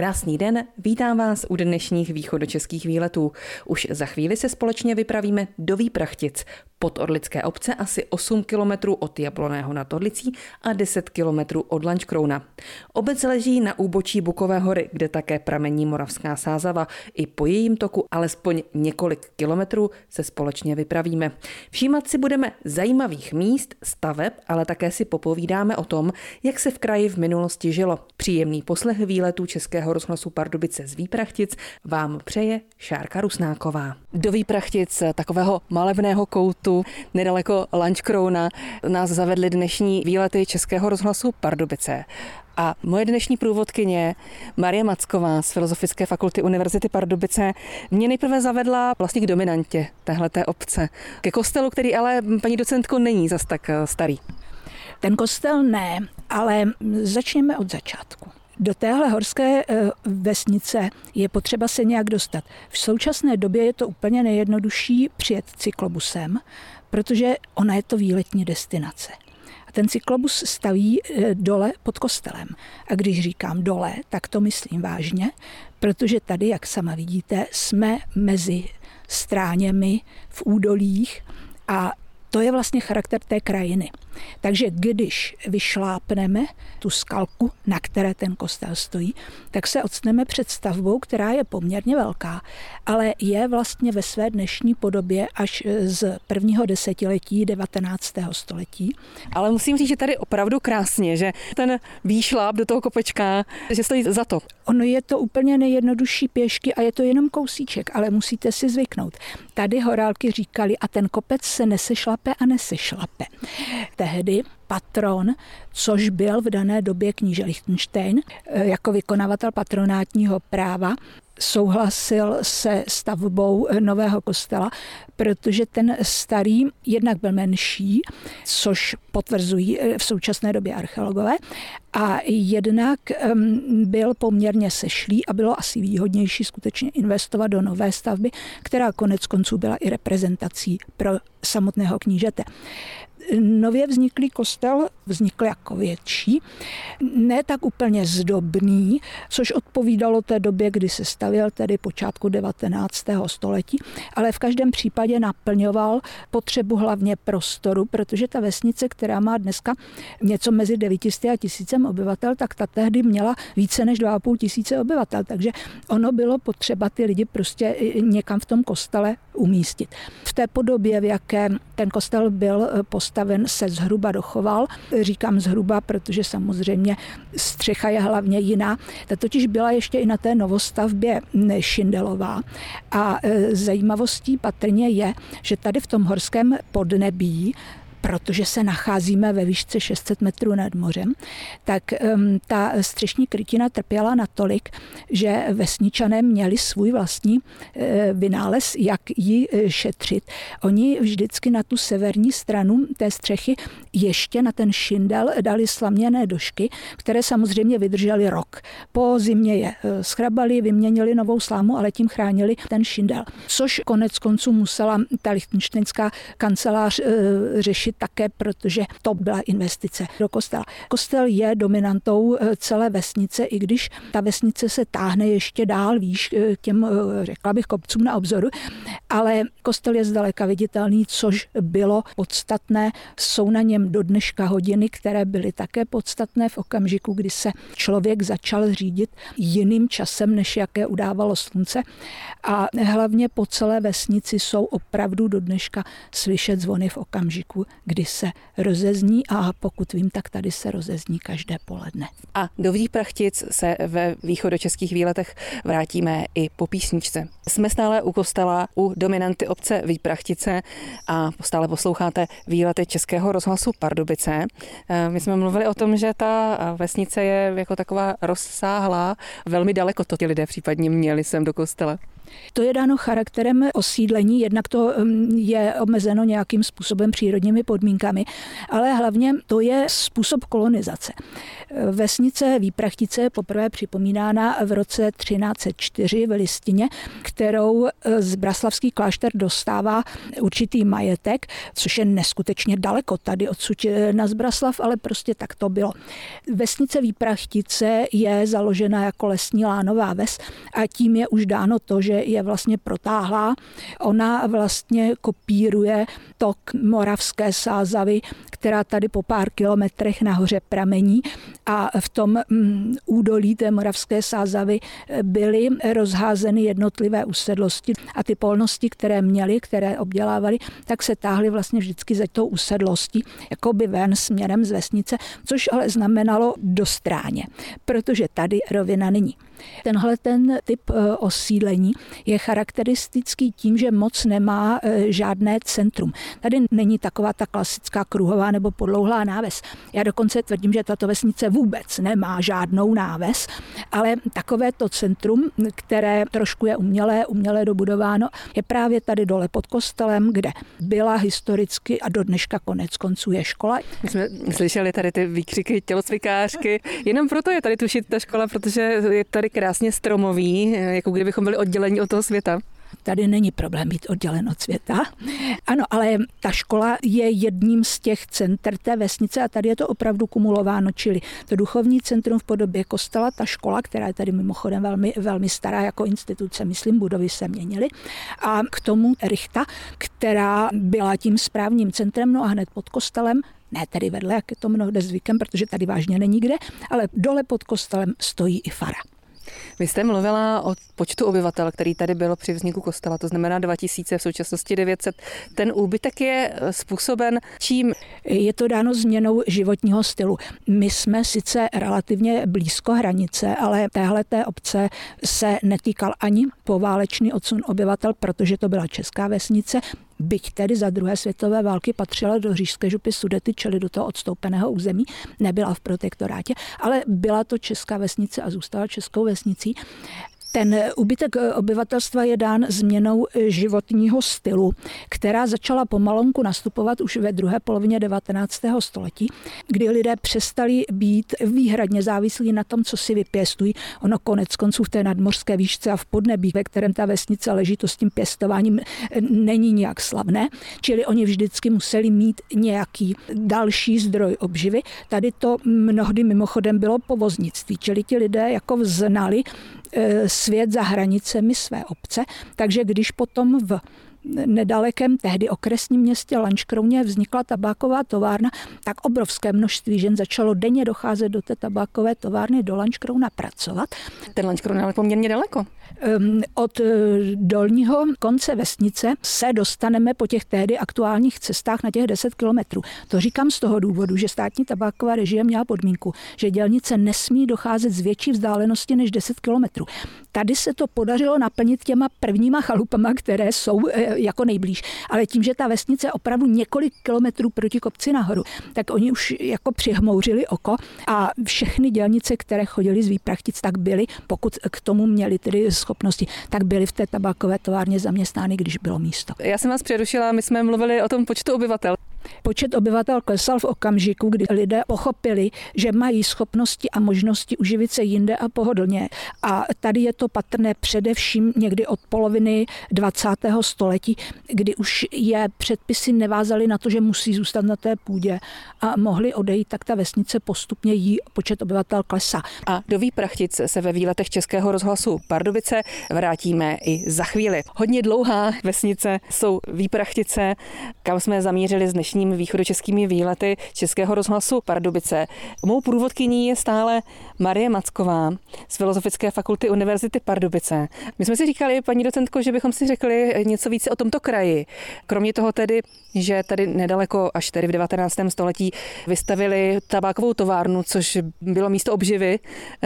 Krásný den, vítám vás u dnešních východočeských výletů. Už za chvíli se společně vypravíme do Výprachtic, pod Orlické obce asi 8 kilometrů od Jabloného nad Orlicí a 10 kilometrů od Lančkrouna. Obec leží na úbočí Bukové hory, kde také pramení Moravská sázava. I po jejím toku alespoň několik kilometrů se společně vypravíme. Všímat si budeme zajímavých míst, staveb, ale také si popovídáme o tom, jak se v kraji v minulosti žilo. Příjemný poslech výletů Českého rozhlasu Pardubice z Výprachtic vám přeje Šárka Rusnáková. Do Výprachtic, takového malebného koutu nedaleko Lančkrouna, nás zavedly dnešní výlety Českého rozhlasu Pardubice. A moje dnešní průvodkyně Marie Macková z Filozofické fakulty Univerzity Pardubice mě nejprve zavedla vlastně k dominantě téhleté obce. Ke kostelu, který ale, paní docentko, není zas tak eh, starý. Ten kostel ne, ale začněme od začátku. Do téhle horské eh, vesnice je potřeba se nějak dostat. V současné době je to úplně nejjednodušší přijet cyklobusem, protože ona je to výletní destinace. A ten cyklobus staví eh, dole pod kostelem. A když říkám dole, tak to myslím vážně, protože tady, jak sama vidíte, jsme mezi stráněmi v údolích a to je vlastně charakter té krajiny. Takže když vyšlápneme tu skalku, na které ten kostel stojí, tak se odstneme před stavbou, která je poměrně velká, ale je vlastně ve své dnešní podobě až z prvního desetiletí 19. století. Ale musím říct, že tady opravdu krásně, že ten výšláp do toho kopečka, že stojí za to. Ono je to úplně nejjednodušší pěšky a je to jenom kousíček, ale musíte si zvyknout. Tady horálky říkali, a ten kopec se nesešlape a nesešlape tehdy patron, což byl v dané době kníže Lichtenstein, eh, jako vykonavatel patronátního práva, souhlasil se stavbou nového kostela, protože ten starý jednak byl menší, což potvrzují eh, v současné době archeologové, a jednak byl poměrně sešlý a bylo asi výhodnější skutečně investovat do nové stavby, která konec konců byla i reprezentací pro samotného knížete nově vzniklý kostel vznikl jako větší, ne tak úplně zdobný, což odpovídalo té době, kdy se stavěl, tedy počátku 19. století, ale v každém případě naplňoval potřebu hlavně prostoru, protože ta vesnice, která má dneska něco mezi 900 a 1000 obyvatel, tak ta tehdy měla více než 2,5 tisíce obyvatel, takže ono bylo potřeba ty lidi prostě někam v tom kostele umístit. V té podobě, v jaké ten kostel byl postaven, postaven, se zhruba dochoval. Říkám zhruba, protože samozřejmě střecha je hlavně jiná. Ta totiž byla ještě i na té novostavbě Šindelová. A e, zajímavostí patrně je, že tady v tom horském podnebí protože se nacházíme ve výšce 600 metrů nad mořem, tak um, ta střešní krytina trpěla natolik, že vesničané měli svůj vlastní uh, vynález, jak ji uh, šetřit. Oni vždycky na tu severní stranu té střechy ještě na ten šindel dali slaměné došky, které samozřejmě vydržely rok. Po zimě je uh, schrabali, vyměnili novou slámu, ale tím chránili ten šindel. Což konec konců musela ta lichtenštejnská kancelář řešit řešit také, protože to byla investice do kostela. Kostel je dominantou eh, celé vesnice, i když ta vesnice se táhne ještě dál výš eh, těm, eh, řekla bych, kopcům na obzoru, ale kostel je zdaleka viditelný, což bylo podstatné. Jsou na něm do dneška hodiny, které byly také podstatné v okamžiku, kdy se člověk začal řídit jiným časem, než jaké udávalo slunce. A hlavně po celé vesnici jsou opravdu do dneška slyšet zvony v okamžiku, kdy se rozezní a pokud vím, tak tady se rozezní každé poledne. A do Výprachtic se ve východočeských výletech vrátíme i po písničce. Jsme stále u kostela u dominanty obce Výprachtice a stále posloucháte výlety Českého rozhlasu Pardubice. Eh, my jsme mluvili o tom, že ta vesnice je jako taková rozsáhlá, velmi daleko to ti lidé případně měli sem do kostela. To je dáno charakterem osídlení, jednak to je omezeno nějakým způsobem přírodními podmínkami, ale hlavně to je způsob kolonizace. Vesnice Výprachtice je poprvé připomínána v roce 1304 v listině, kterou eh, z Braslavský klášter dostává určitý majetek, což je neskutečně daleko tady odsud eh, na Zbraslav, ale prostě tak to bylo. Vesnice Výprachtice je založena jako lesní lánová ves a tím je už dáno to, že je vlastně protáhlá. Ona vlastně kopíruje tok Moravské sázavy, která tady po pár kilometrech nahoře pramení a v tom mm, údolí té Moravské sázavy byly rozházeny jednotlivé usedlosti a ty polnosti, které měly, které obdělávali, tak se táhly vlastně vždycky za tou usedlostí, jako by ven směrem z vesnice, což ale znamenalo do stráně, protože tady rovina není. Tenhle ten typ eh, osídlení je charakteristický tím, že moc nemá eh, žádné centrum. Tady není taková ta klasická kruhová nebo podlouhlá náves. Já dokonce tvrdím, že tato vesnice vůbec nemá žádnou náves, ale takové to centrum, které trošku je umělé, umělé dobudováno, je právě tady dole pod kostelem, kde byla historicky a do dneška konec konců je škola. My jsme slyšeli tady ty výkřiky tělocvikářky. Jenom proto je tady tušit ta škola, protože je tady krásně stromový, jako kdybychom byli odděleni od toho světa. Tady není problém být oddělen od světa. Ano, ale ta škola je jedním z těch center té vesnice a tady je to opravdu kumulováno, čili to duchovní centrum v podobě kostela, ta škola, která je tady mimochodem velmi, velmi stará jako instituce, myslím, budovy se měnily. A k tomu Richta, která byla tím správním centrem, no a hned pod kostelem ne tedy vedle, jak je to mnohde zvykem, protože tady vážně není kde, ale dole pod kostelem stojí i fara. Vy jste mluvila o počtu obyvatel, který tady byl při vzniku kostela, to znamená 2000, v současnosti 900. Ten úbytek je eh, způsoben čím? Je to dáno změnou životního stylu. My jsme sice relativně blízko hranice, ale téhle té obce se netýkal ani poválečný odsun obyvatel, protože to byla česká vesnice, byť tedy za druhé světové války patřila do říšské župy Sudety, čili do toho odstoupeného území, nebyla v protektorátě, ale byla to česká vesnice a zůstala českou vesnicí. Ten úbytek obyvatelstva je dán změnou životního stylu, která začala pomalonku nastupovat už ve druhé polovině 19. století, kdy lidé přestali být výhradně závislí na tom, co si vypěstují. Ono konec konců v té nadmořské výšce a v podnebí, ve kterém ta vesnice leží, to s tím pěstováním není nějak slavné, čili oni vždycky museli mít nějaký další zdroj obživy. Tady to mnohdy mimochodem bylo povoznictví, čili ti lidé jako znali E, svět za hranicemi své obce, takže když potom v nedalekém tehdy okresním městě Lančkrouně vznikla tabáková továrna, tak obrovské množství žen začalo denně docházet do té tabákové továrny do Lančkrouna pracovat. Ten Lančkroun je ale poměrně daleko. Od e, dolního konce vesnice se dostaneme po těch tehdy aktuálních cestách na těch 10 kilometrů. To říkám z toho důvodu, že státní tabáková režie měla podmínku, že dělnice nesmí docházet z větší vzdálenosti než 10 kilometrů. Tady se to podařilo naplnit těma prvníma chalupama, které jsou e, jako nejblíž. Ale tím, že ta vesnice je opravdu několik kilometrů proti kopci nahoru, tak oni už jako přihmouřili oko a všechny dělnice, které chodili z Výprachtic, tak byly, pokud k tomu měli tedy schopnosti, tak byly v té tabakové továrně zaměstnány, když bylo místo. Já jsem vás přerušila, my jsme mluvili o tom počtu obyvatel. Počet obyvatel klesal v okamžiku, kdy lidé pochopili, že mají schopnosti a možnosti uživit se jinde a pohodlně. A tady je to patrné především někdy od poloviny 20. století, kdy už je předpisy nevázaly na to, že musí zůstat na té půdě a mohli odejít, tak ta vesnice postupně jí počet obyvatel klesá. A do Výprachtic se ve výletech Českého rozhlasu Pardubice vrátíme i za chvíli. Hodně dlouhá vesnice jsou Výprachtice, kam jsme zamířili z dnešní dnešními východočeskými výlety Českého rozhlasu Pardubice. Mou průvodkyní je stále Marie Macková z Filozofické fakulty Univerzity Pardubice. My jsme si říkali, paní docentko, že bychom si řekli něco více o tomto kraji. Kromě toho tedy, že tady nedaleko, až tedy v 19. století, vystavili tabákovou továrnu, což bylo místo obživy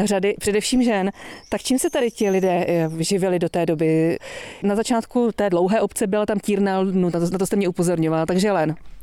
řady především žen, tak čím se tady ti lidé eh, živili do té doby? Na začátku té dlouhé obce byla tam tírna, no, na to jste mě upozorňovala, takže len.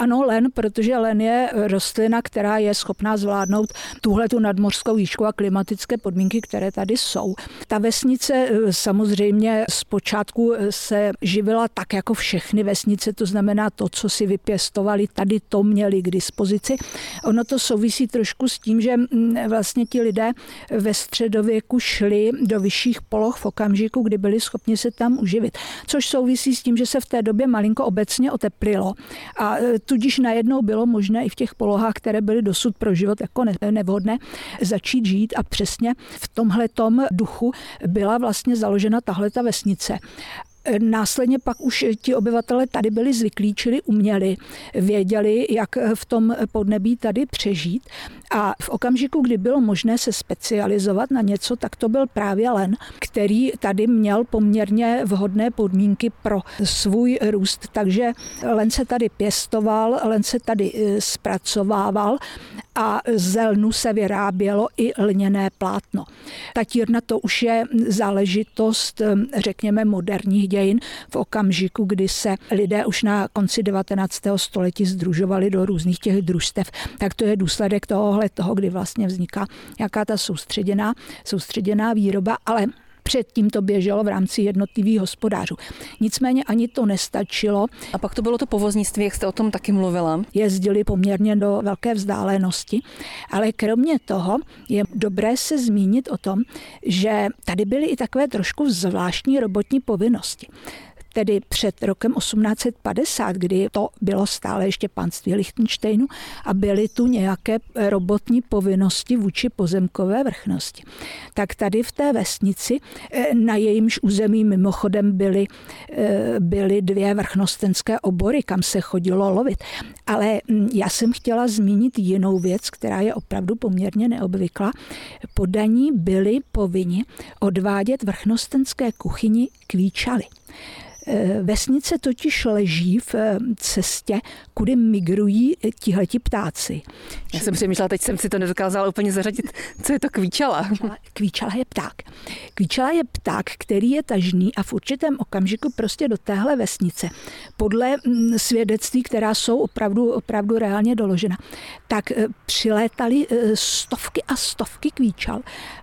Ano, len, protože len je rostlina, která je schopná zvládnout tuhle tu nadmořskou výšku a klimatické podmínky, které tady jsou. Ta vesnice eh, samozřejmě zpočátku eh, se živila tak jako všechny vesnice, to znamená to, co si vypěstovali, tady to měli k dispozici. Ono to souvisí trošku s tím, že mm, vlastně ti lidé ve středověku šli do vyšších poloh v okamžiku, kdy byli schopni se tam uživit. Což souvisí s tím, že se v té době malinko obecně oteplilo. A e, tudíž najednou bylo možné i v těch polohách, které byly dosud pro život jako nevhodné, začít žít a přesně v tomhletom duchu byla vlastně založena tahle ta vesnice. Následně pak už ti obyvatele tady byli zvyklí, čili uměli, věděli, jak v tom podnebí tady přežít. A v okamžiku, kdy bylo možné se specializovat na něco, tak to byl právě len, který tady měl poměrně vhodné podmínky pro svůj růst. Takže len se tady pěstoval, len se tady e, zpracovával a z lnu se vyrábělo i lněné plátno. Ta tírna to už je záležitost, e, řekněme, moderních dějin v okamžiku, kdy se lidé už na konci 19. století združovali do různých těch družstev, tak to je důsledek tohohle toho, kdy vlastně vzniká nějaká ta soustředěná, soustředěná výroba, ale Předtím to běželo v rámci jednotlivých hospodářů. Nicméně ani to nestačilo. A pak to bylo to povoznictví, jak jste o tom taky mluvila. Jezdili poměrně do velké vzdálenosti, ale kromě toho je dobré se zmínit o tom, že tady byly i takové trošku zvláštní robotní povinnosti tedy před rokem 1850, kdy to bylo stále ještě panství Lichtensteinu a byly tu nějaké robotní povinnosti vůči pozemkové vrchnosti. Tak tady v té vesnici, eh, na jejímž území mimochodem byly, eh, byly dvě vrchnostenské obory, kam se chodilo lovit. Ale hm, já jsem chtěla zmínit jinou věc, která je opravdu poměrně neobvyklá. Podaní byli povinni odvádět vrchnostenské kuchyni kvíčaly. Eh, vesnice totiž leží v eh, cestě, kudy migrují tihleti ptáci. Já jsem přemýšlela, teď jsem si to nedokázala úplně zařadit. Co je to kvíčala? Kvíčala je pták. Kvíčala je pták, který je tažný a v určitém okamžiku prostě do téhle vesnice, podle mm, svědectví, která jsou opravdu, opravdu reálně doložena, tak eh, přilétali stovky a stovky kvíčal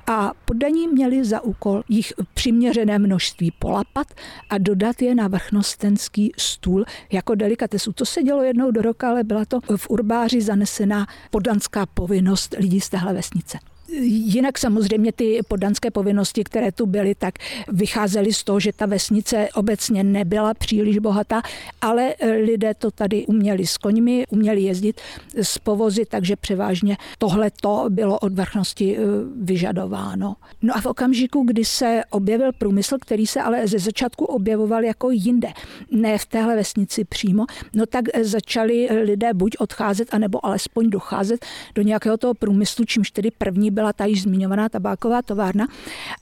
a poddaní měli za úkol jich přiměřené množství polapat a dodat je na vrchnostenský stůl jako delikatesu. To se dělo jednou do roka, ale byla to v urbáři zanesená podanská povinnost lidí z téhle vesnice. Jinak samozřejmě ty poddanské povinnosti, které tu byly, tak vycházely z toho, že ta vesnice obecně nebyla příliš bohatá, ale lidé to tady uměli s koňmi, uměli jezdit s povozy, takže převážně tohle to bylo od vrchnosti eh, vyžadováno. No a v okamžiku, kdy se objevil průmysl, který se ale ze začátku objevoval jako jinde, ne v téhle vesnici přímo, no tak začali lidé buď odcházet, anebo alespoň docházet do nějakého toho průmyslu, čímž tedy první byla ta již zmiňovaná tabáková továrna.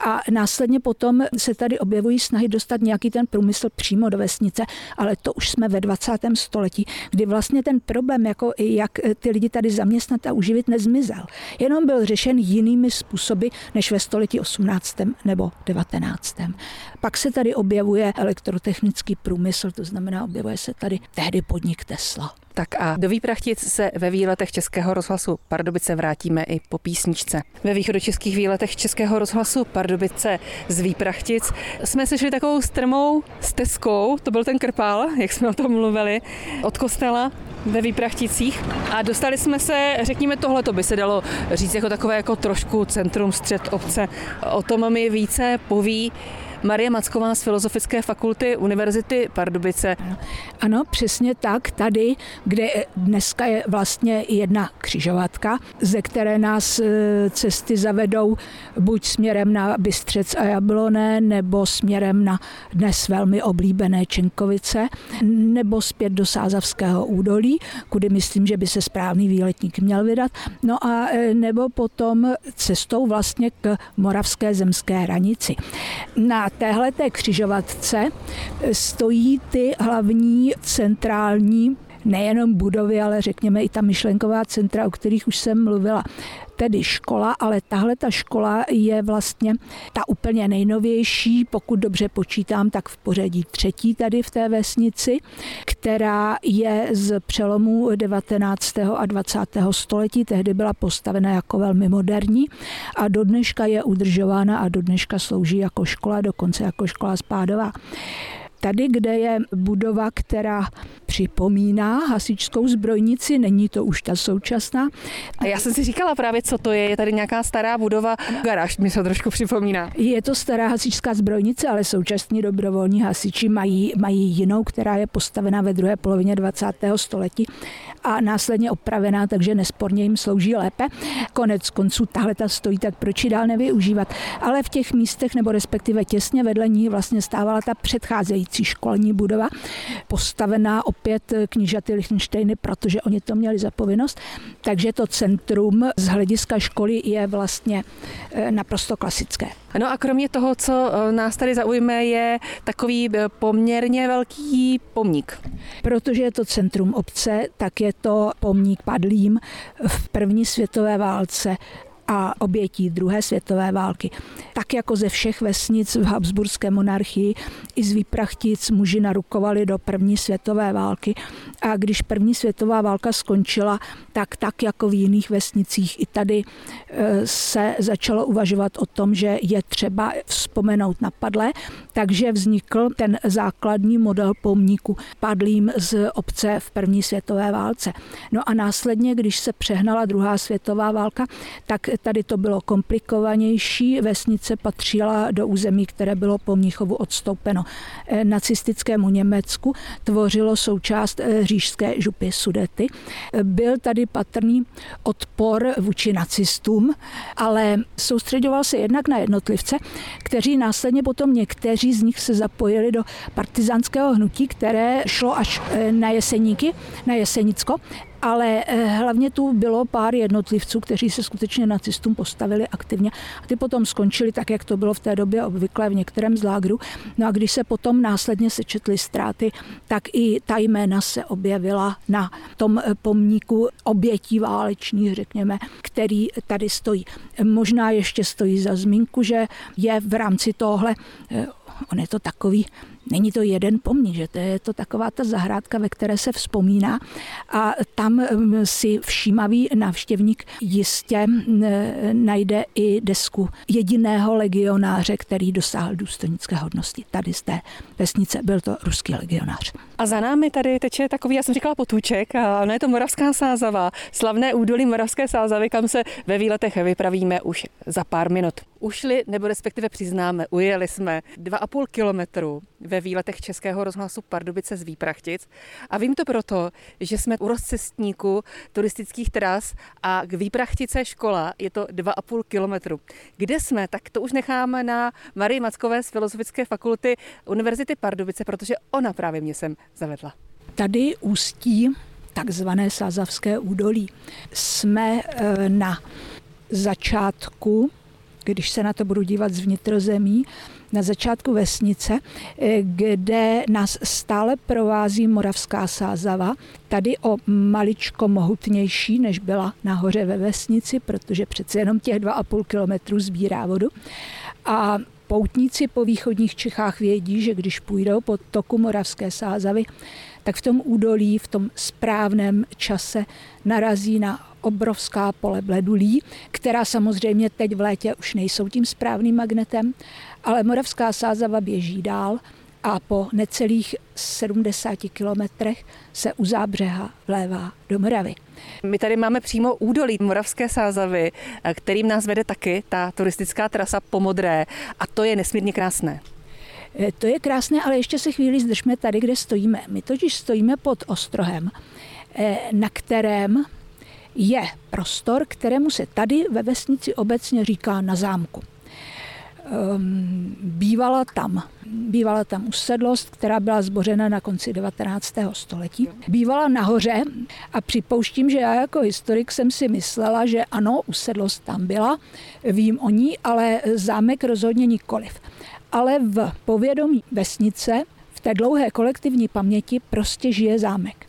A následně potom se tady objevují snahy dostat nějaký ten průmysl přímo do vesnice, ale to už jsme ve 20. století, kdy vlastně ten problém, jako jak ty lidi tady zaměstnat a uživit, nezmizel. Jenom byl řešen jinými způsoby než ve století 18. nebo 19. Pak se tady objevuje elektrotechnický průmysl, to znamená, objevuje se tady tehdy podnik Tesla. Tak a do Výprachtic se ve výletech Českého rozhlasu Pardubice vrátíme i po písničce. Ve východočeských výletech Českého rozhlasu Pardubice z Výprachtic jsme sešli takovou strmou stezkou, to byl ten krpál, jak jsme o tom mluvili, od kostela ve Výprachticích a dostali jsme se, řekněme tohle, to by se dalo říct jako takové jako trošku centrum střed obce. O tom mi více poví Marie Macková z Filozofické fakulty Univerzity Pardubice. Ano, přesně tak. Tady, kde dneska je vlastně jedna křižovatka, ze které nás e, cesty zavedou buď směrem na Bystřec a Jabloné, nebo směrem na dnes velmi oblíbené Čenkovice, nebo zpět do Sázavského údolí, kudy myslím, že by se správný výletník měl vydat. No a e, nebo potom cestou vlastně k Moravské zemské hranici. Na téhle té křižovatce stojí ty hlavní centrální nejenom budovy, ale řekněme i ta myšlenková centra, o kterých už jsem mluvila tedy škola, ale tahle ta škola je vlastně ta úplně nejnovější, pokud dobře počítám, tak v pořadí třetí tady v té vesnici, která je z přelomu 19. a 20. století. Tehdy byla postavena jako velmi moderní a do dneška je udržována a do dneška slouží jako škola, dokonce jako škola spádová. Tady, kde je budova, která připomíná hasičskou zbrojnici, není to už ta současná. A já jsem si říkala právě, co to je. Je tady nějaká stará budova, garáž mi se trošku připomíná. Je to stará hasičská zbrojnice, ale současní dobrovolní hasiči mají, mají jinou, která je postavena ve druhé polovině 20. století a následně opravená, takže nesporně jim slouží lépe. Konec konců tahle ta stojí, tak proč ji dál nevyužívat. Ale v těch místech, nebo respektive těsně vedle ní vlastně stávala ta předcházející školní budova, postavená opět knížaty Lichtensteiny, protože oni to měli za povinnost. Takže to centrum z hlediska školy je vlastně eh, naprosto klasické. No a kromě toho, co eh, nás tady zaujme, je takový eh, poměrně velký pomník. Protože je to centrum obce, tak je to pomník padlým v první světové válce a obětí druhé světové války. Tak jako ze všech vesnic v Habsburské monarchii i z Výprachtic muži narukovali do první světové války a když první světová válka skončila, tak tak jako v jiných vesnicích i tady e, se začalo uvažovat o tom, že je třeba vzpomenout na padlé, takže vznikl ten základní model pomníku padlým z obce v první světové válce. No a následně, když se přehnala druhá světová válka, tak tady to bylo komplikovanější. Vesnice patřila do území, které bylo po Mnichovu odstoupeno eh, nacistickému Německu, tvořilo součást eh, říšské župy Sudety. Byl tady patrný odpor vůči nacistům, ale soustředoval se jednak na jednotlivce, kteří následně potom někteří z nich se zapojili do partizánského hnutí, které šlo až na Jeseníky, na Jesenicko ale eh, hlavně tu bylo pár jednotlivců, kteří se skutečně nacistům postavili aktivně a ty potom skončili tak, jak to bylo v té době obvykle v některém z lágrů. No a když se potom následně sečetly ztráty, tak i ta jména se objevila na tom eh, pomníku obětí válečných, řekněme, který tady stojí. Možná ještě stojí za zmínku, že je v rámci tohle eh, on je to takový Není to jeden pomník, že to je to taková ta zahrádka, ve které se vzpomíná a tam mm, si všímavý návštěvník jistě mm, najde i desku jediného legionáře, který dosáhl důstojnické hodnosti. Tady z té vesnice byl to ruský legionář. A za námi tady teče takový, já jsem říkala potůček, a ono je to Moravská sázava, slavné údolí Moravské sázavy, kam se ve výletech vypravíme už za pár minut. Ušli, nebo respektive přiznáme, ujeli jsme 2,5 kilometru ve výletech Českého rozhlasu Pardubice z Výprachtic. A vím to proto, že jsme u rozcestníku turistických tras a k Výprachtice škola je to 2,5 kilometru. Kde jsme, tak to už necháme na Marii Mackové z Filozofické fakulty Univerzity Pardubice, protože ona právě mě sem zavedla. Tady ústí takzvané Sázavské údolí. Jsme eh, na začátku, když se na to budu dívat z vnitrozemí, na začátku vesnice, eh, kde nás stále provází Moravská sázava. Tady o maličko mohutnější, než byla nahoře ve vesnici, protože přece jenom těch 2,5 kilometrů sbírá vodu. A poutníci po východních Čechách vědí, že když půjdou po toku Moravské sázavy, tak v tom údolí, v tom správném čase narazí na obrovská pole bledulí, která samozřejmě teď v létě už nejsou tím správným magnetem, ale Moravská sázava běží dál a po necelých 70 kilometrech se u zábřeha vlévá do Moravy. My tady máme přímo údolí Moravské sázavy, kterým nás vede taky ta turistická trasa po Modré a to je nesmírně krásné. E, to je krásné, ale ještě se chvíli zdržme tady, kde stojíme. My totiž stojíme pod ostrohem, e, na kterém je prostor, kterému se tady ve vesnici obecně říká na zámku. Ehm, bývala tam. Bývala tam usedlost, která byla zbořena na konci 19. století. Bývala nahoře a připouštím, že já jako historik jsem si myslela, že ano, usedlost tam byla, vím o ní, ale zámek rozhodně nikoliv. Ale v povědomí vesnice, v té dlouhé kolektivní paměti prostě žije zámek.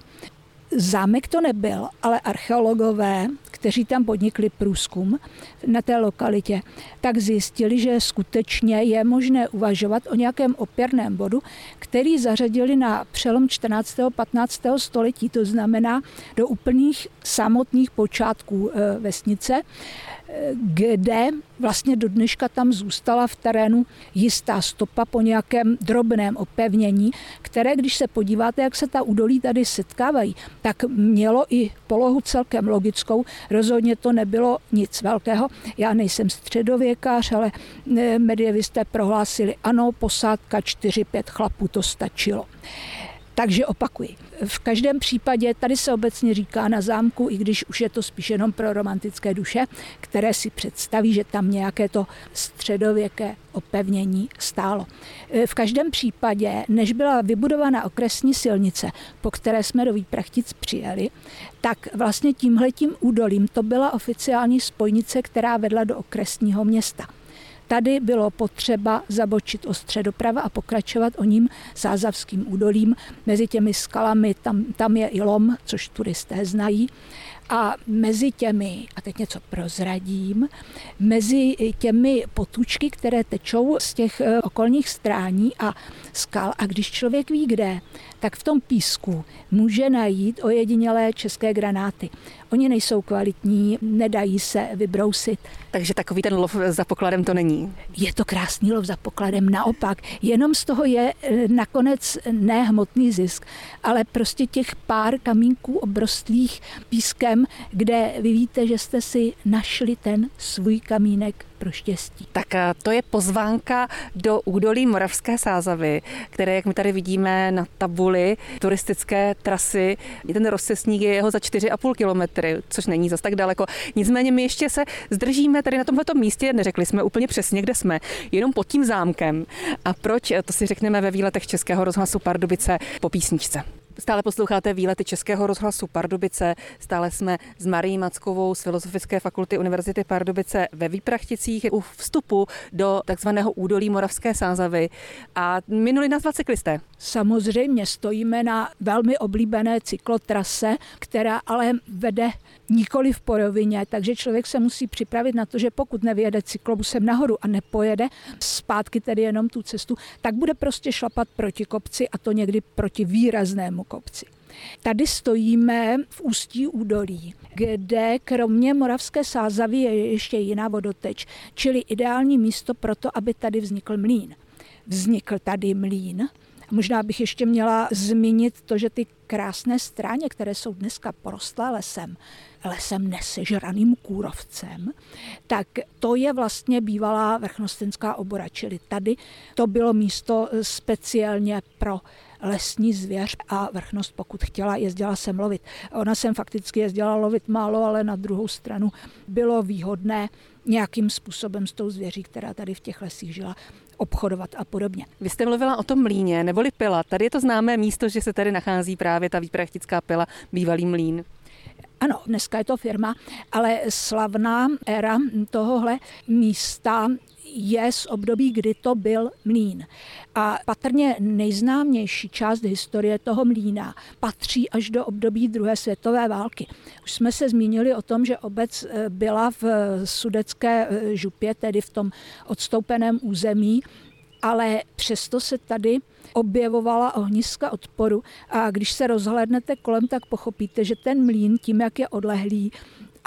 Zámek to nebyl, ale archeologové, kteří tam podnikli průzkum na té lokalitě, tak zjistili, že skutečně je možné uvažovat o nějakém opěrném bodu, který zařadili na přelom 14. a 15. století, to znamená do úplných samotných počátků e, vesnice kde vlastně do dneška tam zůstala v terénu jistá stopa po nějakém drobném opevnění, které, když se podíváte, jak se ta údolí tady setkávají, tak mělo i polohu celkem logickou. Rozhodně to nebylo nic velkého. Já nejsem středověkář, ale eh, medievisté prohlásili, ano, posádka 4-5 chlapů to stačilo. Takže opakuji. V každém případě tady se obecně říká na zámku, i když už je to spíš jenom pro romantické duše, které si představí, že tam nějaké to středověké opevnění stálo. V každém případě, než byla vybudována okresní silnice, po které jsme do Výprachtic přijeli, tak vlastně tímhletím údolím to byla oficiální spojnice, která vedla do okresního města. Tady bylo potřeba zabočit ostře doprava a pokračovat o ním sázavským údolím. Mezi těmi skalami tam, tam je i lom, což turisté znají. A mezi těmi, a teď něco prozradím, mezi těmi potučky, které tečou z těch eh, okolních strání a skal, a když člověk ví kde, tak v tom písku může najít ojedinělé české granáty. Oni nejsou kvalitní, nedají se vybrousit. Takže takový ten lov za pokladem to není? Je to krásný lov za pokladem, naopak. Jenom z toho je eh, nakonec nehmotný zisk, ale prostě těch pár kamínků obrostlých pískem, kde vy víte, že jste si našli ten svůj kamínek pro štěstí. Tak eh, to je pozvánka do údolí Moravské sázavy, které, jak my tady vidíme na tabuli turistické trasy, ten rozcestník je jeho za 4,5 kilometry, což není zas tak daleko. Nicméně my ještě se zdržíme tady na tomto místě, neřekli jsme úplně přesně, kde jsme, jenom pod tím zámkem. A proč, to si řekneme ve výletech Českého rozhlasu Pardubice po písničce. Stále posloucháte výlety Českého rozhlasu Pardubice. Stále jsme s Marí Mackovou z Filozofické fakulty Univerzity Pardubice ve Výprachticích u vstupu do takzvaného údolí Moravské sázavy. A minuli nás dva cyklisté. Samozřejmě stojíme na velmi oblíbené cyklotrase, která ale vede nikoli v porovině, takže člověk se musí připravit na to, že pokud nevyjede cyklobusem nahoru a nepojede zpátky tedy jenom tu cestu, tak bude prostě šlapat proti kopci a to někdy proti výraznému kopci. Tady stojíme v ústí údolí, kde kromě Moravské sázavy je ještě jiná vodoteč, čili ideální místo pro to, aby tady vznikl mlín. Vznikl tady mlín, Možná bych ještě měla zmínit to, že ty krásné stráně, které jsou dneska porostlé lesem, lesem nesežraným kůrovcem, tak to je vlastně bývalá vrchnostenská obora, čili tady to bylo místo speciálně pro lesní zvěř a vrchnost, pokud chtěla, jezdila sem lovit. Ona sem fakticky jezdila lovit málo, ale na druhou stranu bylo výhodné nějakým způsobem s tou zvěří, která tady v těch lesích žila, obchodovat a podobně. Vy jste mluvila o tom mlíně neboli pila. Tady je to známé místo, že se tady nachází právě ta výprachtická pila, bývalý mlín. Ano, dneska je to firma, ale slavná éra tohohle místa je z období, kdy to byl mlín. A patrně nejznámější část historie toho mlína patří až do období druhé světové války. Už jsme se zmínili o tom, že obec eh, byla v sudecké eh, župě, tedy v tom odstoupeném území, ale přesto se tady objevovala ohniska odporu a když se rozhlédnete kolem, tak pochopíte, že ten mlín tím, jak je odlehlý,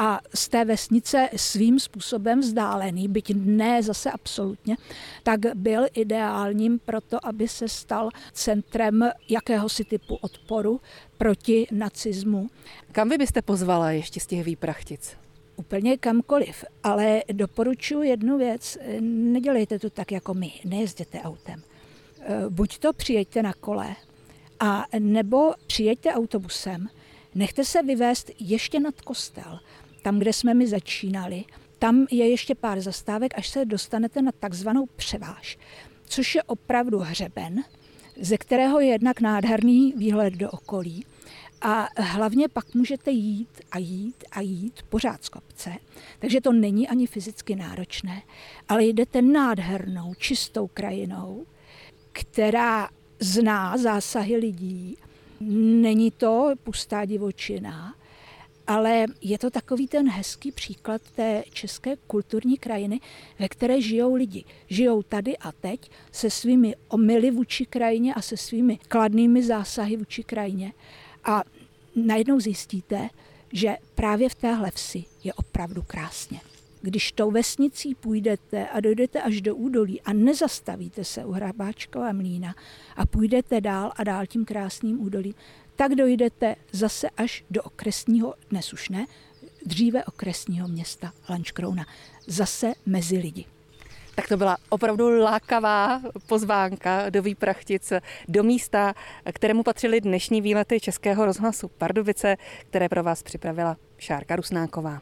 a z té vesnice svým způsobem vzdálený, byť ne zase absolutně, tak byl ideálním pro to, aby se stal centrem jakéhosi typu odporu proti nacismu. Kam vy byste pozvala ještě z těch výprachtic? Úplně kamkoliv, ale doporučuji jednu věc, nedělejte to tak jako my, nejezděte autem. Buď to přijeďte na kole, a nebo přijeďte autobusem, nechte se vyvést ještě nad kostel tam, kde jsme my začínali, tam je ještě pár zastávek, až se dostanete na takzvanou převáž, což je opravdu hřeben, ze kterého je jednak nádherný výhled do okolí. A hlavně pak můžete jít a jít a jít pořád z kopce. Takže to není ani fyzicky náročné, ale jdete nádhernou, čistou krajinou, která zná zásahy lidí. Není to pustá divočina, ale je to takový ten hezký příklad té české kulturní krajiny, ve které žijou lidi. Žijou tady a teď se svými omily vůči krajině a se svými kladnými zásahy vůči krajině. A najednou zjistíte, že právě v téhle vsi je opravdu krásně. Když tou vesnicí půjdete a dojdete až do údolí a nezastavíte se u Hrabáčkova mlína a půjdete dál a dál tím krásným údolím, tak dojdete zase až do okresního, dnes už ne, dříve okresního města Lančkrouna. Zase mezi lidi. Tak to byla opravdu lákavá pozvánka do Výprachtic, do místa, kterému patřily dnešní výlety Českého rozhlasu Pardubice, které pro vás připravila Šárka Rusnáková.